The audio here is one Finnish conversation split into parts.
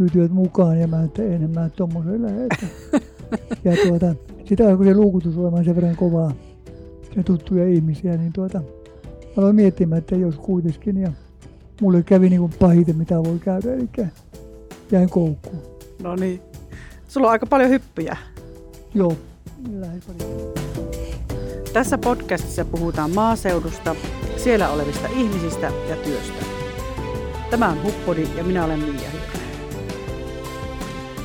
pyytyivät mukaan ja mä että en mä tommoseen lähde. Että. ja tuota, sitä alkoi se luukutus olemaan sen verran kovaa ja tuttuja ihmisiä, niin tuota, aloin miettimään, että jos kuitenkin ja mulle kävi niin kuin pahiten mitä voi käydä, eli jäin koukkuun. No niin. Sulla on aika paljon hyppyjä. Joo, lähes paljon. Tässä podcastissa puhutaan maaseudusta, siellä olevista ihmisistä ja työstä. Tämä on Huppodi ja minä olen Miia Hykkänen.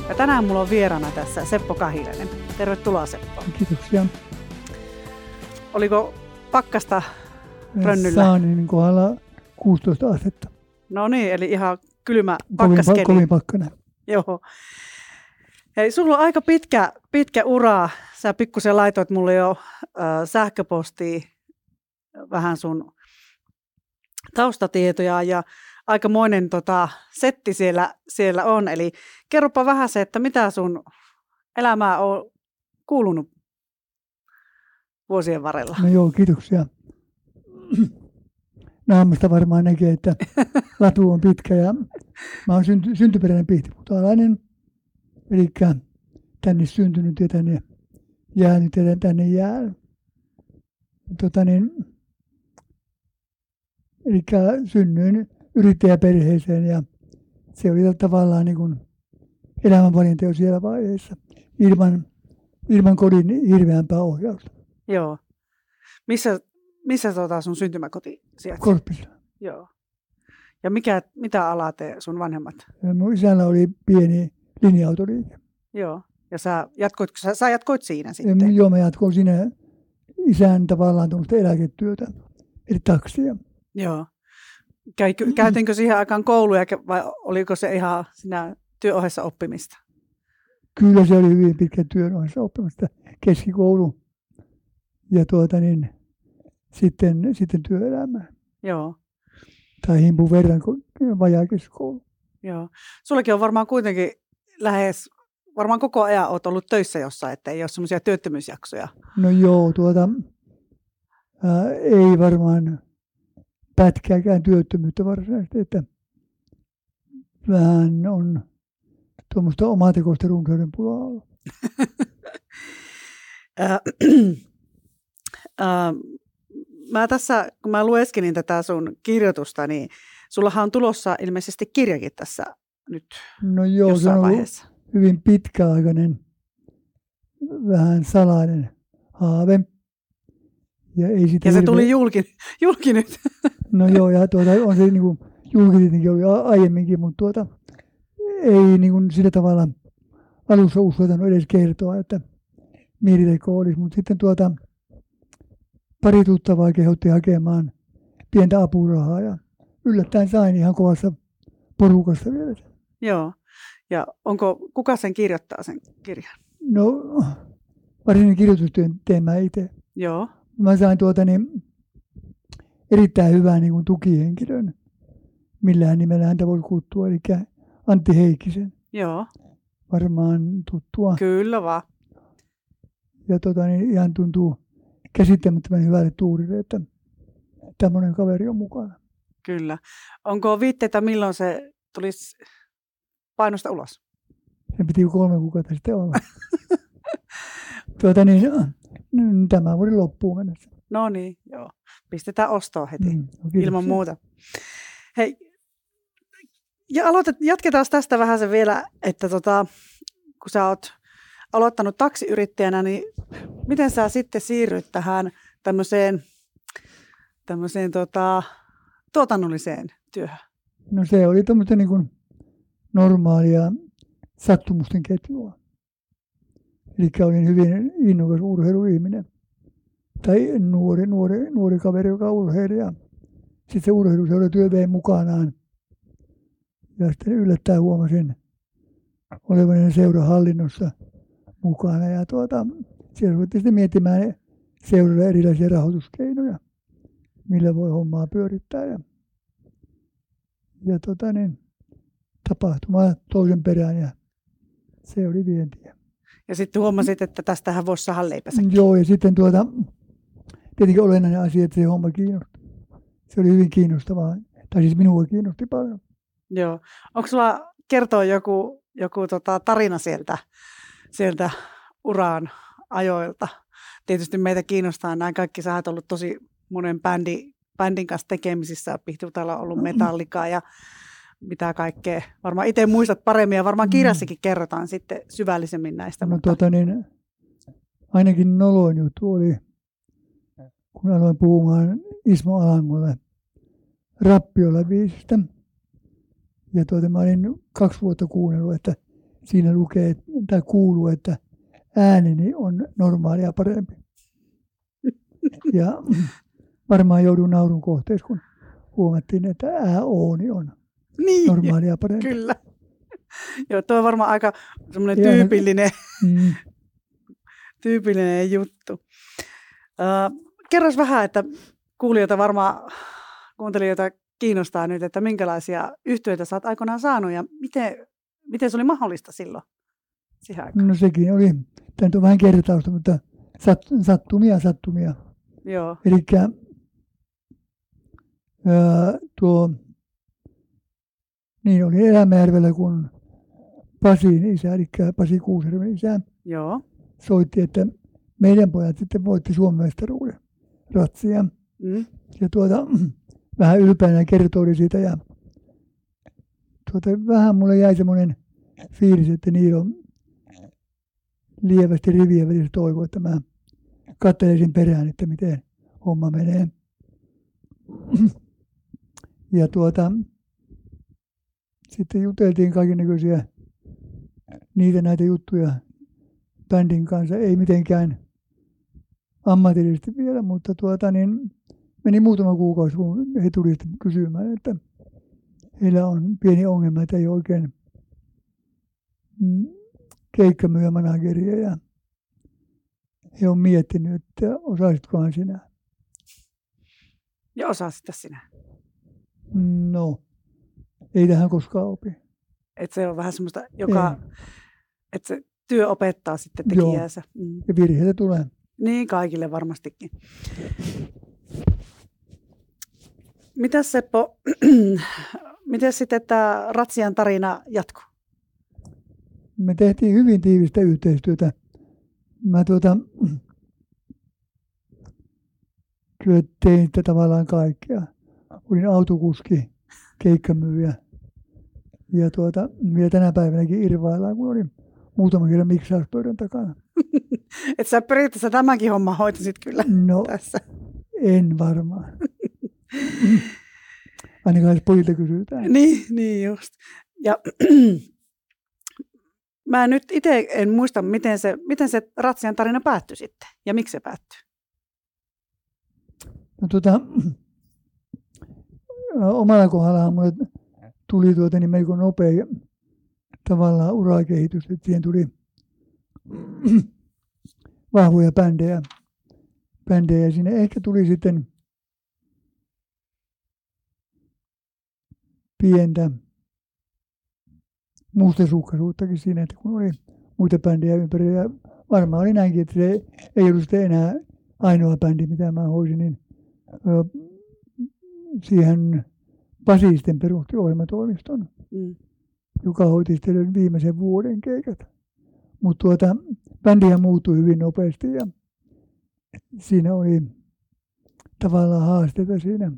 Ja tänään mulla on vieraana tässä Seppo Kahilainen. Tervetuloa Seppo. Kiitoksia. Oliko pakkasta rönnyllä? Saanin kohdalla 16 astetta. No niin, eli ihan kylmä pakkaskeli. pa- kovin pakkanen. Joo. Hei, sulla on aika pitkä, pitkä ura. Sä pikkusen laitoit mulle jo äh, sähköpostiin vähän sun taustatietoja ja aikamoinen tota, setti siellä, siellä on. Eli kerropa vähän se, että mitä sun elämää on kuulunut vuosien varrella. No joo, kiitoksia. Naamasta varmaan näkee, että latu on pitkä ja mä oon synty, syntyperäinen pihtiputaalainen. Eli tänne syntynyt ja tänne jäänyt ja tänne jäänyt. Tota niin, eli synnyin yrittäjäperheeseen ja se oli tavallaan niin kuin elämänvalinta jo siellä vaiheessa ilman, ilman kodin hirveämpää ohjausta. Joo. Missä, missä tota sun syntymäkoti sijaitsee? Korpissa. Joo. Ja mikä, mitä alaa te sun vanhemmat? Ja Mun isällä oli pieni linja-autoliike. Joo. Ja sä jatkoit, sä, sä jatkoit siinä Ja sitten? mun- Joo, mä jatkoin siinä isän tavallaan tuommoista eläketyötä, eli taksia. Joo. Käykö, käytiinkö siihen aikaan kouluja vai oliko se ihan siinä työohessa oppimista? Kyllä se oli hyvin pitkä työn ohessa oppimista, keskikoulu ja tuota niin, sitten, sitten työelämä. Joo. Tai himpun verran vajaa keskikoulu. Joo. Sullakin on varmaan kuitenkin lähes, varmaan koko ajan olet ollut töissä jossain, että ei ole semmoisia työttömyysjaksoja. No joo, tuota, ää, ei varmaan pätkääkään työttömyyttä varsinaisesti, että vähän on tuommoista omatekoista runsauden pulaa ollut. Mä tässä, kun mä lueskelin tätä sun kirjoitusta, niin sullahan on tulossa ilmeisesti kirjakin tässä nyt No joo, se on vaiheessa. hyvin pitkäaikainen, vähän salainen haave. Ja, ei sitä Ja se tuli julki, julki nyt. No joo, ja tuota, on se niin kuin, julki tietenkin oli aiemminkin, mutta tuota, ei niin kuin sillä tavalla alussa uskaltanut edes kertoa, että mieliteko olisi. Mutta sitten tuota, pari tuttavaa kehotti hakemaan pientä apurahaa ja yllättäen sain ihan kovassa porukassa vielä. Joo. Ja onko, kuka sen kirjoittaa sen kirjan? No, varsinainen kirjoitustyön teen mä itse. Joo. Mä sain tuota niin, erittäin hyvää niin kuin tukihenkilön, millään nimellä häntä voi kutsua, eli Antti Heikkisen, Joo. varmaan tuttua. Kyllä vaan. Ja tota, niin ihan tuntuu käsittämättömän hyvälle tuurille, että tämmöinen kaveri on mukana. Kyllä. Onko viitteitä, milloin se tulisi painosta ulos? Se piti kolme kuukautta sitten olla. tuota, niin, mm, tämä vuoden loppuun mennessä. No niin, joo. Pistetään ostoon heti. Mm, no kiitoksia. ilman muuta. Hei, ja aloitet, jatketaan tästä vähän se vielä, että tota, kun sä oot aloittanut taksiyrittäjänä, niin miten sä sitten siirryt tähän tämmöiseen, tämmöiseen tota, tuotannolliseen työhön? No se oli tämmöistä niin normaalia sattumusten ketjua. Eli olin hyvin innokas urheiluihminen. Tai nuori, nuori, nuori kaveri, joka urheili. Ja sitten se urheiluseuratyö vei mukanaan. Ja sitten yllättäen huomasin olevani seurahallinnossa mukana. Ja tuota, siellä ruvettiin sitten miettimään seuralla erilaisia rahoituskeinoja, millä voi hommaa pyörittää. Ja ja tota niin, tapahtuma toisen perään ja se oli vientiä. Ja sitten huomasit, että tästähän voisi saada leipänsä. Joo, ja sitten tuota, tietenkin olennainen asia, että se homma kiinnosti. Se oli hyvin kiinnostavaa, tai siis minua kiinnosti paljon. Joo. Onko sulla kertoa joku, joku tota, tarina sieltä, sieltä uraan ajoilta. Tietysti meitä kiinnostaa nämä kaikki. Sä oot ollut tosi monen bändi, bändin kanssa tekemisissä. Pihtutalla on ollut metallikaa ja mitä kaikkea. Varmaan itse muistat paremmin ja varmaan kirjassakin kerrotaan sitten syvällisemmin näistä. No mutta... tuota niin, ainakin noloin juttu oli, kun aloin puhumaan Ismo Alangolle rappiolla biisistä. Ja tuota, mä olin kaksi vuotta kuunnellut, että siinä lukee tai kuuluu, että ääneni on normaalia parempi. Ja varmaan joudun naurun kohteeksi, kun huomattiin, että ääooni on niin, normaalia parempi. Kyllä. Joo, tuo on varmaan aika semmoinen tyypillinen, mm. tyypillinen juttu. Uh, kerros vähän, että kuulijoita varmaan, kuuntelijoita kiinnostaa nyt, että minkälaisia yhtiöitä sä oot aikoinaan saanut ja miten, miten se oli mahdollista silloin? No sekin oli, tämä on vähän kertausta, mutta sat, sattumia, sattumia. Joo. Eli tuo, niin oli Elämäjärvellä, kun Pasin isä, eli Pasi Kuuserven isä, Joo. soitti, että meidän pojat sitten voitti Suomen mestaruuden ratsia. Mm. Ja tuota, vähän ylpeänä kertoi siitä ja tuota, vähän mulle jäi semmoinen fiilis, että niillä on lievästi rivien välissä toivo, että mä katselisin perään, että miten homma menee. Ja tuota, sitten juteltiin kaikenlaisia niitä näitä juttuja bändin kanssa, ei mitenkään ammatillisesti vielä, mutta tuota, niin meni muutama kuukausi, kun he tulivat kysymään, että heillä on pieni ongelma, että ei oikein mm, keikkamyyjämanageria ja he on miettinyt, että osaisitkohan sinä. Ja osasitko sinä? No, ei tähän koskaan opi. Että se on vähän semmoista, joka, että se työ opettaa sitten tekijäänsä. Mm. Ja virheitä tulee. Niin, kaikille varmastikin. Mitäs Seppo, miten sitten tämä Ratsian tarina jatkuu? Me tehtiin hyvin tiivistä yhteistyötä. Mä tuota, kyllä tein tavallaan kaikkea. Olin autokuski, keikkamyyjä. Ja tuota, vielä tänä päivänäkin irvaillaan, kun olin muutama kerran miksauspöydän takana. Et sä periaatteessa tämänkin homma hoitisit kyllä no, tässä. en varmaan. Ainakaan jos pojilta kysytään. Niin, niin just. Ja mä nyt itse en muista, miten se, miten se Ratsian tarina päättyi sitten ja miksi se päättyi. No tuota, omalla kohdallaan mulle tuli tuota niin melko nopea tavallaan urakehitys, että siihen tuli vahvoja bändejä, bändejä sinne. Ehkä tuli sitten pientä mustasukkaisuuttakin siinä, että kun oli muita bändejä ympärillä. Varmaan oli näinkin, että se ei ollut sitten enää ainoa bändi, mitä mä hoisin, niin siihen Pasi sitten perusti ohjelmatoimiston, mm. joka hoiti sitten viimeisen vuoden keikat. Mutta tuota, bändiä muuttui hyvin nopeasti ja siinä oli tavallaan haasteita siinä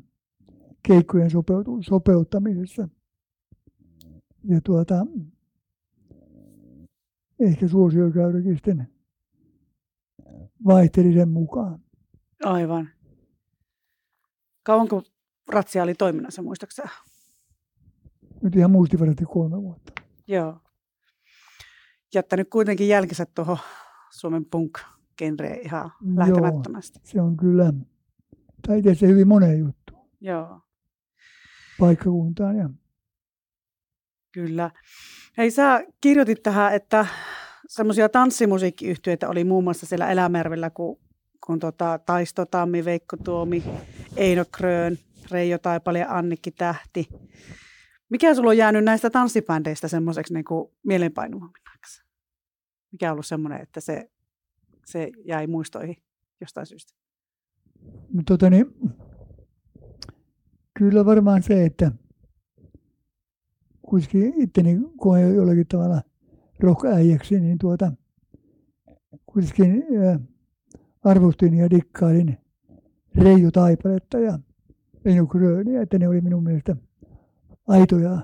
keikkojen sopeutu, sopeuttamisessa. Ja tuota, ehkä suosiokäyräkin sitten vaihteli sen mukaan. Aivan. Kauanko ratsia oli toiminnassa, muistaakseni? Nyt ihan muistivarasti kolme vuotta. Joo. Jättänyt kuitenkin jälkensä tuohon Suomen punk-genreen ihan lähtemättömästi. Joo, se on kyllä, tai se hyvin moneen juttu. Joo. Paikkakuntaan ja Kyllä. Hei, sä kirjoitit tähän, että semmoisia tanssimusiikkiyhtiöitä oli muun muassa siellä Elämervellä, kun, kun tota, Taisto Tammi, Veikko Tuomi, Eino Krön, Reijo Taipale ja Annikki Tähti. Mikä sulla on jäänyt näistä tanssibändeistä semmoiseksi niin mielenpainuvammaksi? Mikä on ollut semmoinen, että se, se jäi muistoihin jostain syystä? No, tota niin, kyllä varmaan se, että kuitenkin itteni koen jollakin tavalla rock-äijäksi, niin tuota, kuitenkin arvostin ja dikkailin Reijo Taipaletta ja Eino Gröniä, että ne oli minun mielestä aitoja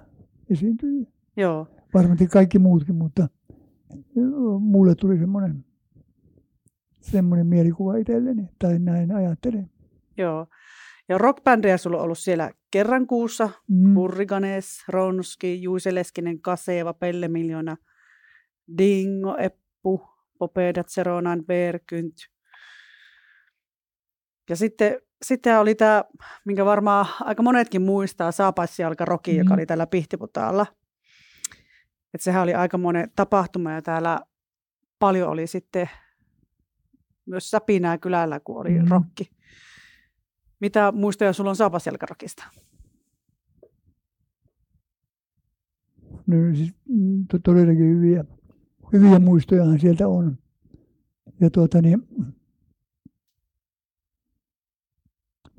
esiintyjiä. Joo. Varmasti kaikki muutkin, mutta mulle tuli semmoinen, semmoinen mielikuva itselleni, tai näin ajattelen. Joo. Ja rockbändejä sulla on ollut siellä kerran kuussa. Mm. Hurriganes, Ronski, Juise Leskinen, Kaseva, Pelle Miljona, Dingo, Eppu, Popedat, Seronan, Berkynt. Ja sitten, sitten oli tämä, minkä varmaan aika monetkin muistaa, Saapaisjalka Roki, mm. joka oli täällä Pihtiputaalla. Et sehän oli aika monen tapahtuma ja täällä paljon oli sitten myös säpinää kylällä, kun oli mm. rokki. Mitä muistoja sulla on Saapasjalkarokista? No siis mm, todellakin hyviä, hyviä muistojahan sieltä on. Ja tuota niin,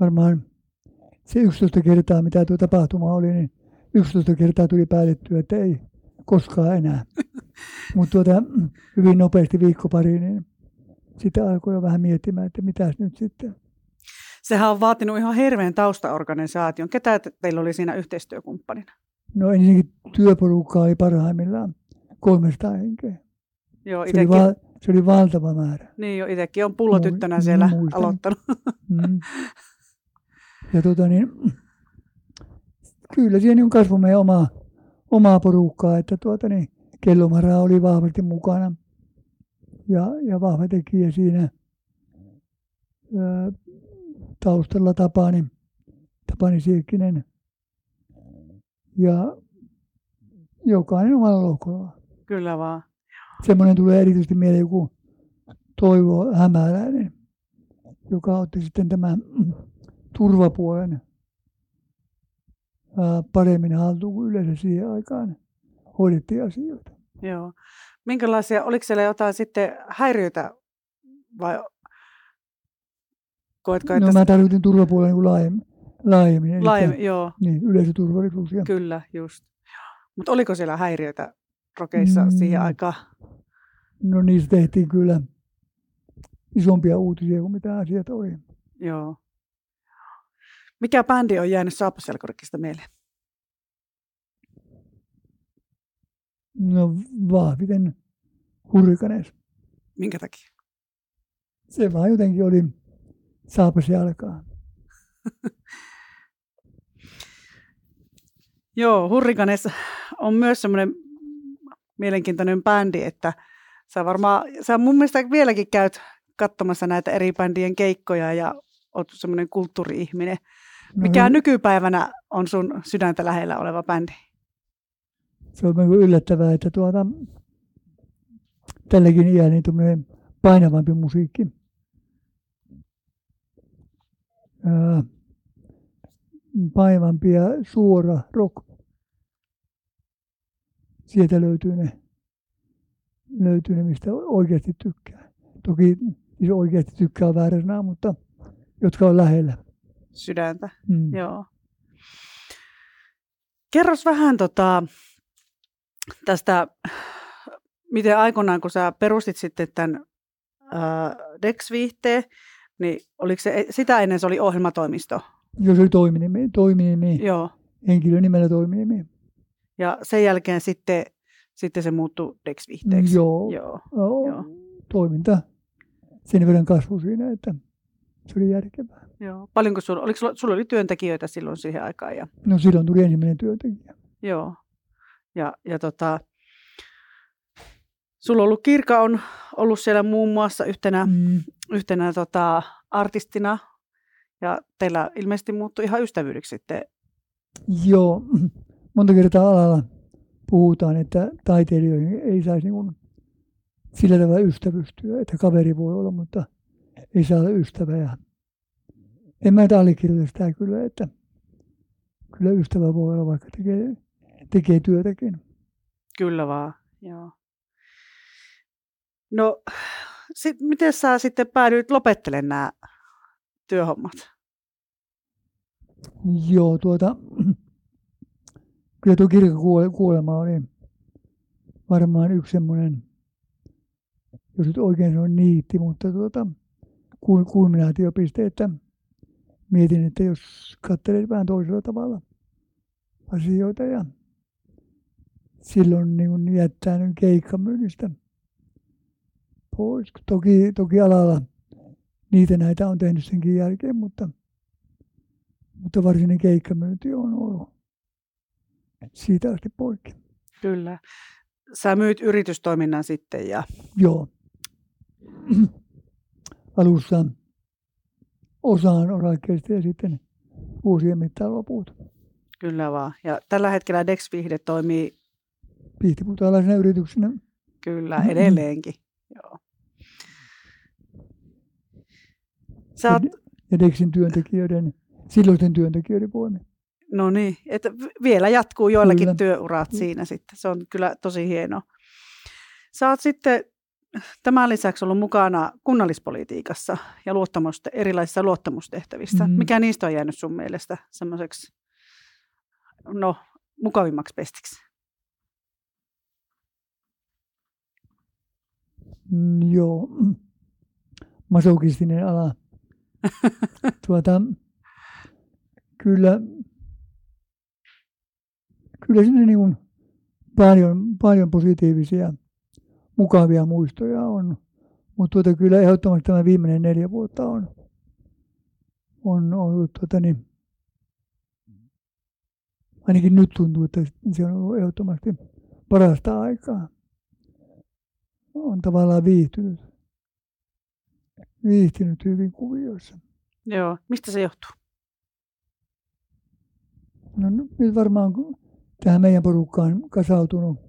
varmaan se 11 kertaa, mitä tuo tapahtuma oli, niin 11 kertaa tuli päätettyä, että ei koskaan enää. Mutta tuota, hyvin nopeasti viikko pari, niin sitä alkoi jo vähän miettimään, että mitäs nyt sitten. Sehän on vaatinut ihan hirveän taustaorganisaation. Ketä teillä oli siinä yhteistyökumppanina? No ensinnäkin työporukkaa oli parhaimmillaan 300 henkeä. Joo, se, oli va- se oli valtava määrä. Niin jo, itsekin on pullotyttönä siellä Muistan. aloittanut. Mm. Ja tota niin, kyllä siinä on kasvu meidän omaa, omaa porukkaa, että tuota niin, Kellomara oli vahvasti mukana ja, ja vahva tekijä siinä. Ää, taustalla Tapani, Tapani Siekkinen ja jokainen omalla lohkolla. Kyllä vaan. Semmoinen tulee erityisesti mieleen joku Toivo Hämäläinen, joka otti sitten tämän turvapuolen paremmin haltuun kuin yleensä siihen aikaan hoidettiin asioita. Joo. Minkälaisia, oliko siellä jotain sitten häiriöitä vai Koetko, että... No mä tarkoitin turvapuolen niin laajemmin. Laajemmin, laajemmin joo. Niin, yleisöturvallisuus. Ja... Kyllä, just. Mutta oliko siellä häiriöitä rokeissa mm. siihen aikaan? No niistä tehtiin kyllä isompia uutisia kuin mitä asiat oli. Joo. Mikä bändi on jäänyt Saappaselkorikista mieleen? No vahviten hurrikanees. Minkä takia? Se vaan jotenkin oli saapas jalkaan. Joo, Hurrikanes on myös semmoinen mielenkiintoinen bändi, että sä varmaan, sä mun mielestä vieläkin käyt katsomassa näitä eri bändien keikkoja ja oot semmoinen kulttuuri-ihminen. Mikä no, nykypäivänä on sun sydäntä lähellä oleva bändi? Se on niin yllättävää, että tuota, tälläkin iällä niin painavampi musiikki paivampi ja suora rock. Sieltä löytyy ne, löytyy ne, mistä oikeasti tykkää. Toki siis oikeasti tykkää väärä mutta jotka on lähellä. Sydäntä, mm. joo. Kerros vähän tota, tästä, miten aikoinaan, kun sä perustit sitten tämän äh, Dex-viihteen, niin oliko se, sitä ennen se oli ohjelmatoimisto? Joo, se oli toiminimi, toiminimi. Joo. Henkilönimellä toiminimi. Ja sen jälkeen sitten, sitten se muuttui Dex-vihteeksi. Joo. Joo. Joo. Joo. Toiminta sen verran kasvoi siinä, että se oli järkevää. Joo. Paljonko sulla, oliko sulla, sulla oli työntekijöitä silloin siihen aikaan? Ja... No silloin tuli ensimmäinen työntekijä. Joo. Ja, ja tota, sulla on ollut Kirka on ollut siellä muun muassa yhtenä, mm. yhtenä tota, artistina ja teillä ilmeisesti muuttui ihan ystävyydeksi sitten. Joo, monta kertaa alalla puhutaan, että taiteilijoihin ei saisi niin sillä tavalla ystävystyä, että kaveri voi olla, mutta ei saa olla ystävä. Ja en mä allekirjoita sitä kyllä, että kyllä ystävä voi olla, vaikka tekee, tekee työtäkin. Kyllä vaan, joo. No, sit, miten sä sitten päädyit lopettelemaan nämä työhommat? Joo, tuota, kyllä tuo kirkkokuolema oli varmaan yksi semmoinen, jos nyt oikein se on niitti, mutta tuota, kulminaatiopiste, että mietin, että jos katselee vähän toisella tavalla asioita ja silloin niin jättänyt keikkamyynnistä pois. Toki, toki alalla niitä näitä on tehnyt senkin jälkeen, mutta, mutta varsinainen keikkamyynti on ollut siitä asti poikki. Kyllä. Sä myyt yritystoiminnan sitten ja... Joo. Alussa osaan osakkeista ja sitten vuosien mittaan loput. Kyllä vaan. Ja tällä hetkellä Dex Vihde toimii... Pihtiputaalaisena yrityksenä. Kyllä, edelleenkin. Joo. Sä oot... Ja Dexin työntekijöiden, silloisten työntekijöiden voimin. No niin, että vielä jatkuu joillakin kyllä. työurat siinä sitten. Se on kyllä tosi hieno. Sä oot sitten tämän lisäksi ollut mukana kunnallispolitiikassa ja luottamuste, erilaisissa luottamustehtävissä. Mm. Mikä niistä on jäänyt sun mielestä semmoiseksi no, mukavimmaksi pestiksi? Mm, joo, masokistinen ala. tuota, kyllä, kyllä sinne niin kuin paljon, paljon positiivisia, mukavia muistoja on. Mutta tuota, kyllä ehdottomasti tämä viimeinen neljä vuotta on, on ollut tuota, niin, ainakin nyt tuntuu, että se on ollut ehdottomasti parasta aikaa. On tavallaan viihtynyt, viihtynyt hyvin kuvioissa. Joo, mistä se johtuu? No nyt varmaan tähän meidän porukkaan kasautunut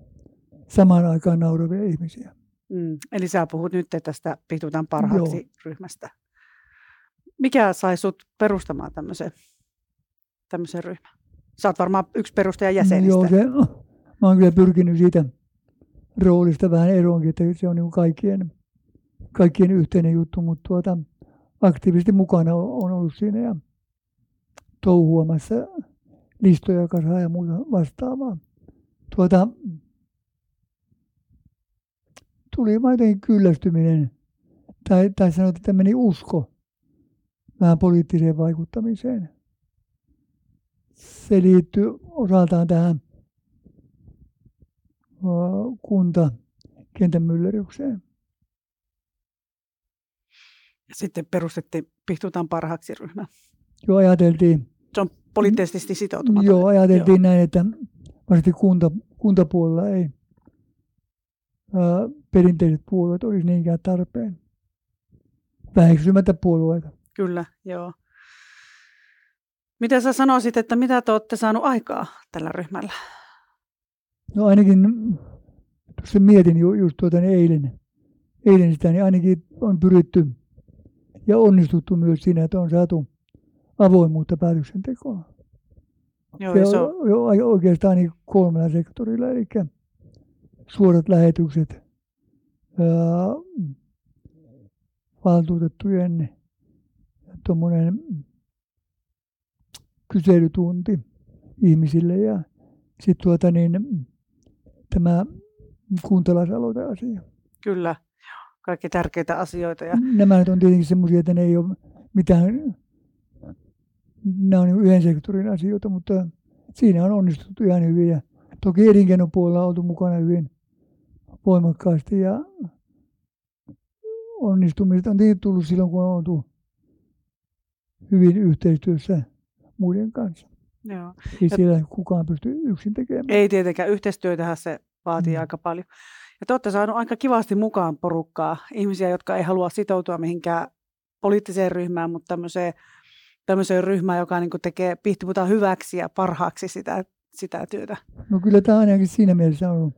samaan aikaan nauravia ihmisiä. Mm, eli sä puhut nyt tästä Pihtutan parhaaksi Joo. ryhmästä. Mikä sai sut perustamaan tämmöisen, tämmöisen ryhmän? Sä oot varmaan yksi perustajan jäsenistä. Joo, se, mä oon kyllä pyrkinyt siitä roolista vähän eroonkin, että se on niin kaikkien, kaikkien yhteinen juttu, mutta tuota, aktiivisesti mukana on ollut siinä ja touhuamassa listoja kasaa ja muuta vastaavaa. Tuota, tuli vain jotenkin kyllästyminen, tai, tai sanotaan, että meni usko vähän poliittiseen vaikuttamiseen. Se liittyy osaltaan tähän kunta. Ja sitten perustettiin Pihtutaan parhaaksi ryhmä. Joo, ajateltiin. Se on poliittisesti sitoutumaton. Joo, ajateltiin Joo. näin, että varsinkin kunta, kuntapuolella ei perinteiset puolueet olisi niinkään tarpeen. Väheksymättä puolueita. Kyllä, joo. Mitä sä sanoisit, että mitä te olette saanut aikaa tällä ryhmällä? No ainakin, tuossa mietin ju, just tuota niin eilen, eilen sitä, niin ainakin on pyritty ja onnistuttu myös siinä, että on saatu avoimuutta päätöksentekoon. Joo, ja se on... jo, oikeastaan niin kolmella sektorilla, eli suorat lähetykset, ää, valtuutettujen tuommoinen kyselytunti ihmisille ja sitten tuota niin, tämä kuuntelaisaloiteasia. Kyllä, kaikki tärkeitä asioita. Ja... Nämä nyt on tietenkin semmoisia, että ne ei ole mitään, nämä on yhden sektorin asioita, mutta siinä on onnistuttu ihan hyvin. Ja toki elinkeinopuolella on oltu mukana hyvin voimakkaasti ja onnistumista on tietenkin tullut silloin, kun on oltu hyvin yhteistyössä muiden kanssa. Joo. Ei ja siellä kukaan pysty yksin tekemään. Ei tietenkään. Yhteistyötähän se vaatii mm. aika paljon. Ja te olette saaneet aika kivasti mukaan porukkaa. Ihmisiä, jotka ei halua sitoutua mihinkään poliittiseen ryhmään, mutta tämmöiseen, tämmöiseen ryhmään, joka niin tekee pihtiputaan hyväksi ja parhaaksi sitä, sitä työtä. No kyllä tämä ainakin siinä mielessä on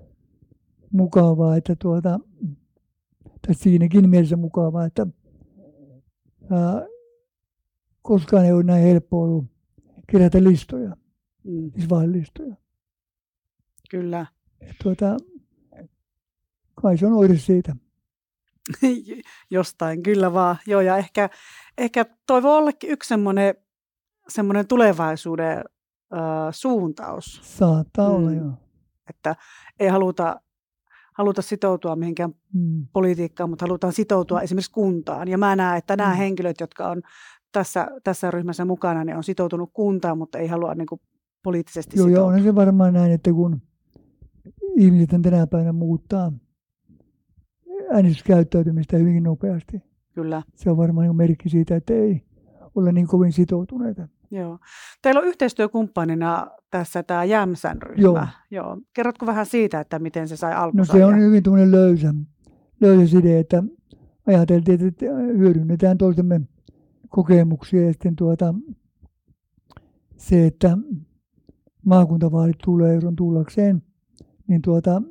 mukavaa, että tuota, tai siinäkin mielessä mukavaa, että ää, koskaan ei ole näin helppo ollut kerätä listoja, mm. siis vain listoja. Kyllä. Et tuota, kai se on oire siitä. Jostain, kyllä vaan. Joo, ja ehkä, ehkä toivo ollekin yksi semmoinen, semmoinen tulevaisuuden ö, suuntaus, Saattaa Mm. olla, joo. että ei haluta, haluta sitoutua mihinkään Mm. politiikkaan, mutta halutaan sitoutua esimerkiksi kuntaan. Ja mä näen, että nämä Mm. henkilöt, jotka on tässä, tässä ryhmässä mukana, ne on sitoutunut kuntaan, mutta ei halua niin kuin poliittisesti Joo, ja sitoutua. onhan se varmaan näin, että kun ihmiset tänä päivänä muuttaa äänestyskäyttäytymistä hyvinkin nopeasti, Kyllä, se on varmaan niin merkki siitä, että ei olla niin kovin sitoutuneita. Joo. Teillä on yhteistyökumppanina tässä tämä Jämsän ryhmä. Joo. joo. Kerrotko vähän siitä, että miten se sai No alkunsa? se on hyvin tuommoinen löysä, löysä side, että ajateltiin, että hyödynnetään toistemme kokemuksia ja sitten tuota, se, että maakuntavaalit tulee, jos on tullakseen, niin tuota,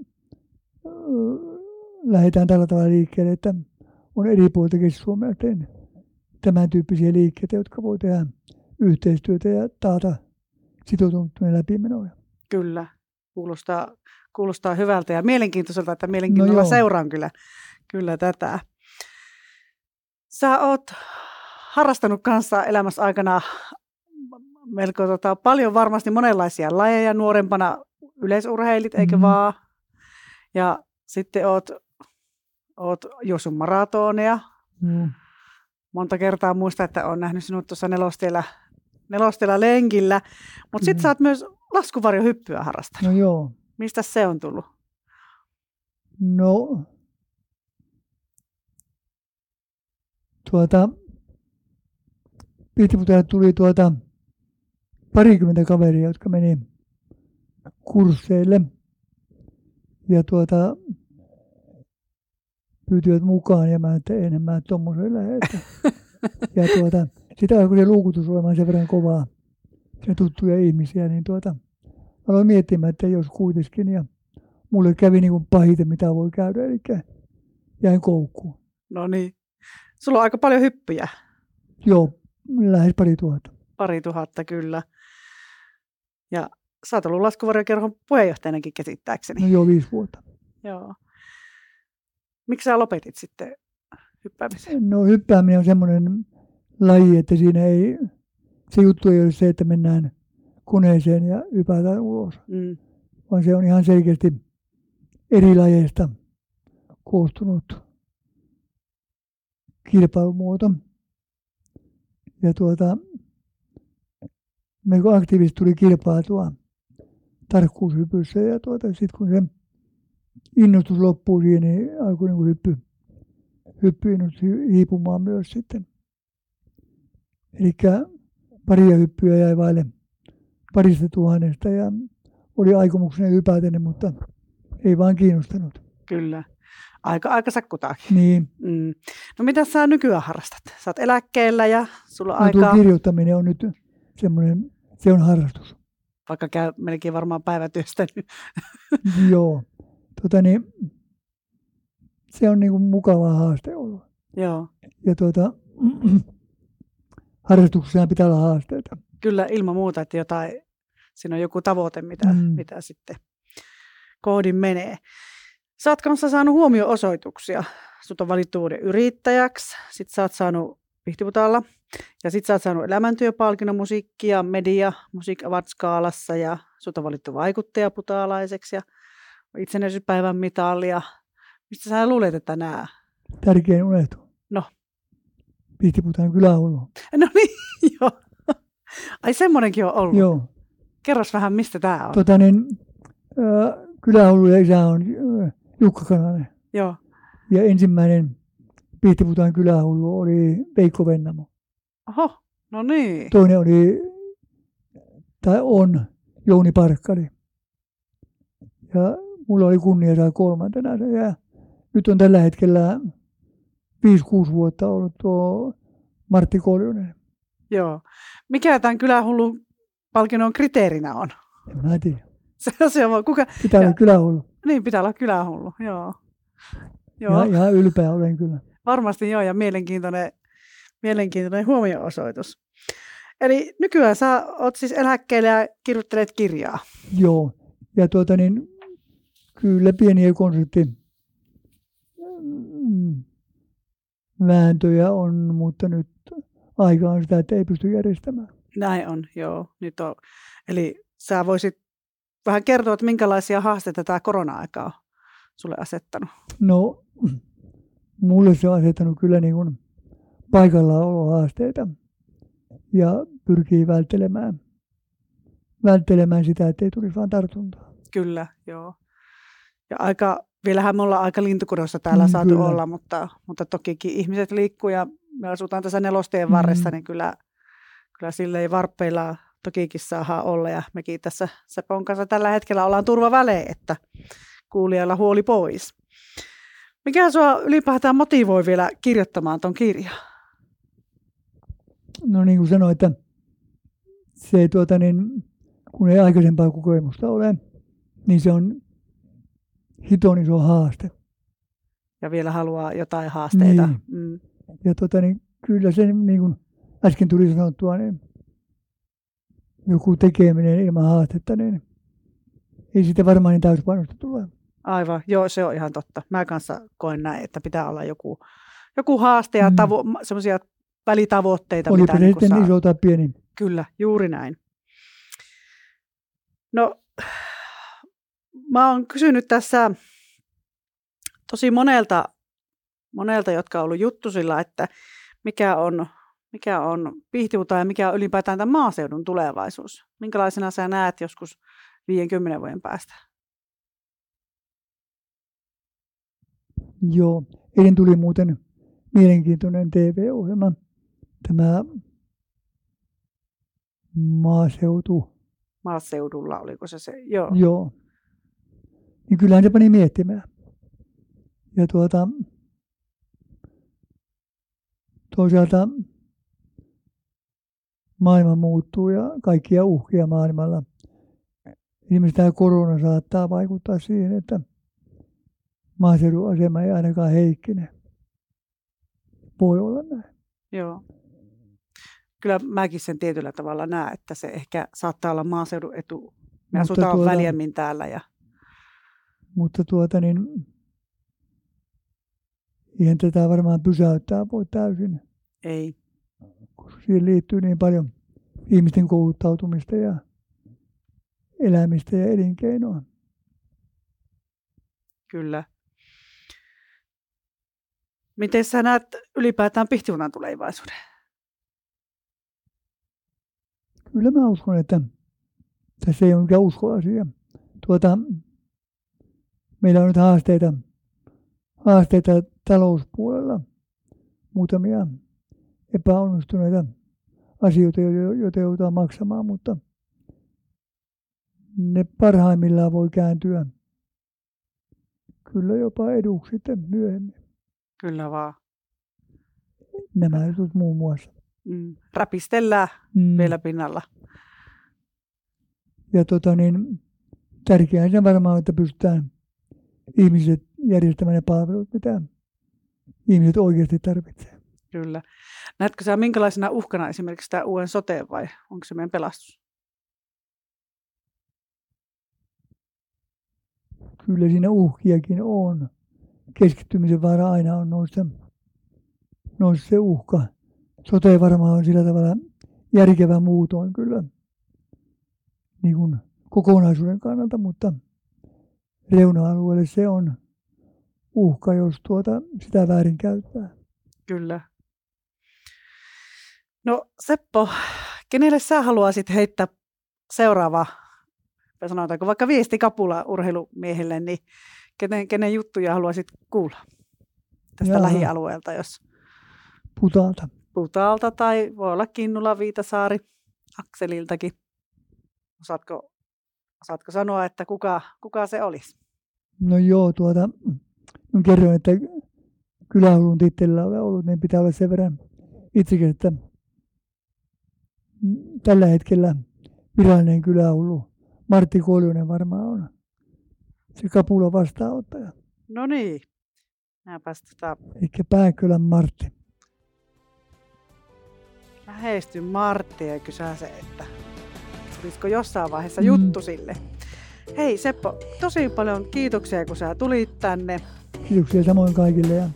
lähdetään tällä tavalla liikkeelle, että on eri puolilta Keski-Suomea tämän tyyppisiä liikkeitä, jotka voi tehdä yhteistyötä ja taata sitoutumisen läpimenoja. Kyllä, kuulostaa, kuulostaa hyvältä ja mielenkiintoiselta, että mielenkiinnolla joo. seuraan kyllä, kyllä tätä. Sä oot harrastanut kanssa elämässä aikana melko tota, paljon varmasti monenlaisia lajeja nuorempana yleisurheilit, eikö Mhm. vaan? Ja sitten oot, oot juossut maratoneja. Joo. Monta kertaa muista, että on nähnyt sinut tuossa nelostiellä, nelostiellä lenkillä. Mutta sitten Mhm. sä oot myös laskuvarjohyppyä harrastanut. No joo. Mistä se on tullut? No, tuota, Pihtiputajalle tuli tuota parikymmentä kaveria, jotka meni kursseille ja tuota, pyysivät mukaan ja mä että en mä tuommoiseen lähde. että- Ja tuota, sitä alkoi se luukutus olemaan sen verran kovaa, se tuttuja ihmisiä, niin tuota, aloin miettimään, että jos kuitenkin ja mulle kävi niin kuin pahiten, mitä voi käydä, eli jäin koukkuun. No niin. Sulla on aika paljon hyppyjä. Joo, lähes pari tuhatta. Pari tuhatta kyllä. Ja sä oot ollut laskuvarjokerhon puheenjohtajanakin käsittääkseni. No joo, viisi vuotta. Joo. Miksi sä lopetit sitten hyppäämisen? No hyppääminen on semmoinen laji, että siinä ei, se juttu ei ole se, että mennään koneeseen ja hypätään ulos, Mm. vaan se on ihan selkeästi eri lajeista koostunut kilpailumuoto. Ja tuota, me kun aktiivisesti tuli kilpailtua tarkkuushypyssä ja tuota, sitten kun se innostus loppui siihen, niin alkoi niin hyppy, hi- hiipumaan myös sitten. Eli paria hyppyä jäi vaille parista tuhannesta ja oli aikomuksena hypätä mutta ei vaan kiinnostanut. Kyllä. Aika, aika sakkutaakin. Niin, Mm. No mitä sä nykyään harrastat? Sä oot eläkkeellä ja sulla on no aikaa, kirjoittaminen on nyt semmoinen, se on harrastus. vaikka käy melkein varmaan päivätyöstä. niin Joo. Tota niin, se on niin kuin mukava haaste ollut. Joo. Ja tuota, harrastuksessa pitää olla haasteita. Kyllä ilman muuta, että jotain, siinä on joku tavoite, mitä, Mm. mitä sitten koodin menee. Sä oot kanssa saanut huomio-osoituksia. Sut on valittu vuoden yrittäjäksi, sit sä oot saanut Pihtiputaalla, ja sit sä oot saanut elämäntyöpalkinnon musiikki ja media Music Awards ja sut on valittu vaikuttajaputaalaiseksi, ja itsenäisyyspäivän mitalia. Mistä sä luulet, että nämä? Tärkein unohtu. No. Pihtiputaan kylähullu. No niin, joo. Ai semmonenkin on ollut. Joo. Kerros vähän, mistä tämä on. Tota niin, äh, kylähullu ja isä on äh, Jukka Kananen. Joo. Ja ensimmäinen Pihtiputaan kylähullu oli Veikko Vennamo. Oho, no niin. Toinen oli, tai on, Jouni Parkkari. Ja mulla oli kunnia saada kolmantena se. Ja nyt on tällä hetkellä 5-6 vuotta ollut tuo Martti Koljonen. Joo. Mikä tämän kylähullun palkinnon kriteerinä on? En mä tiedä. Se, se on, kuka, Pitää olla kylähullu. niin pitää olla kylähullu, joo. Joo, Ja, ihan ylpeä olen kyllä. varmasti joo, ja mielenkiintoinen, mielenkiintoinen huomio-osoitus. Eli nykyään sä oot siis eläkkeellä ja kirjoittelet kirjaa. Joo. Ja tuota niin, kyllä pieniä konsertti mm, vääntöjä on, mutta nyt aika on sitä, että ei pysty järjestämään. Näin on, joo. Nyt on. Eli sä voisit vähän kertoa, että minkälaisia haasteita tämä korona-aika on sulle asettanut? No, mulle se on asettanut kyllä niin kuin paikallaolohaasteita ja pyrkii välttelemään, välttelemään sitä, ettei tulisi vaan tartuntaa. Kyllä, joo. Ja aika, vielähän me ollaan aika lintukudossa täällä mm, saatu kyllä. olla, mutta, mutta tokikin ihmiset liikkuu ja me asutaan tässä nelosteen varressa, mm. niin kyllä, kyllä silleen varppeilla tokikin saa olla. Ja mekin tässä Sepon kanssa tällä hetkellä ollaan turvavälein, että kuulijalla huoli pois. Mikä sinua ylipäätään motivoi vielä kirjoittamaan tuon kirjan? No niin kuin sanoin, että se tuota niin, kun ei aikaisempaa kokemusta ole, niin se on hiton iso haaste. Ja vielä haluaa jotain haasteita. Niin. Mm. Ja tuota niin, kyllä se niin kuin äsken tuli sanottua, niin joku tekeminen ilman haastetta, niin ei siitä varmaan niin täyspainosta tule. Aivan, joo, se on ihan totta. Mä kanssa koen näin, että pitää olla joku, joku haaste ja mm. tavo- semmoisia välitavoitteita. Oli mitä niin sitten iso tai pieni. Kyllä, juuri näin. No, mä oon kysynyt tässä tosi monelta, monelta jotka on ollut juttusilla, että mikä on, mikä on Pihtivuta ja mikä on ylipäätään tämän maaseudun tulevaisuus. Minkälaisena sä näet joskus 50 vuoden päästä? Joo, eilen tuli muuten mielenkiintoinen TV-ohjelma, tämä maaseutu. Maaseudulla, oliko se se? Joo. Joo. Niin kyllähän se pani miettimään. Ja tuota, toisaalta maailma muuttuu ja kaikkia uhkia maailmalla. Esimerkiksi tämä korona saattaa vaikuttaa siihen, että maaseudun asema ei ainakaan heikkene. Voi olla näin. Joo. Kyllä mäkin sen tietyllä tavalla näen, että se ehkä saattaa olla maaseudun etu. Me mutta asutaan tuota, väljemmin täällä. Ja... Mutta tuota niin, eihän tätä varmaan pysäyttää voi täysin. Ei. Koska siihen liittyy niin paljon ihmisten kouluttautumista ja elämistä ja elinkeinoa. Kyllä. Miten sä näet ylipäätään Pihtivunan tulevaisuuden? Kyllä mä uskon, että tässä ei ole mikään uskoasia. Tuota, meillä on nyt haasteita, haasteita talouspuolella, muutamia epäonnistuneita asioita, joita joudutaan maksamaan, mutta ne parhaimmillaan voi kääntyä kyllä jopa eduksi sitten myöhemmin. Kyllä vaan. Nämä jutut muun muassa. Mm. Räpistellään mm. vielä pinnalla. Ja tota niin, tärkeää se varmaan, että pystytään ihmiset järjestämään ne palvelut, mitä ihmiset oikeasti tarvitsevat. Kyllä. Näetkö sä minkälaisena uhkana esimerkiksi tämä uuden sote vai onko se meidän pelastus? Kyllä siinä uhkiakin on keskittymisen vaara aina on nousta, nousta se uhka. Sote varmaan on sillä tavalla järkevä muutoin kyllä niin kuin kokonaisuuden kannalta, mutta reuna-alueelle se on uhka, jos tuota, sitä väärin käyttää. Kyllä. No Seppo, kenelle sä haluaisit heittää seuraava, sanotaanko vaikka viesti kapula urheilumiehille, niin kenen, kenen juttuja haluaisit kuulla tästä Jaa. lähialueelta, jos... Putaalta. Putaalta tai voi olla Kinnula, Viitasaari, Akseliltakin. Osaatko, osaatko sanoa, että kuka, kuka se olisi? No joo, tuota, kerroin, että kylähulun tittelillä on ollut, niin pitää olla sen verran itsekin, että tällä hetkellä virallinen kylähullu Martti Koljonen varmaan on se kapula vastaanottaja. No niin. Näinpäs tota... Eli Pääkölän Martti. Lähesty Martti ja kysää se, että tulisiko jossain vaiheessa mm. juttu sille. Hei Seppo, tosi paljon kiitoksia kun sä tulit tänne. Kiitoksia samoin kaikille ja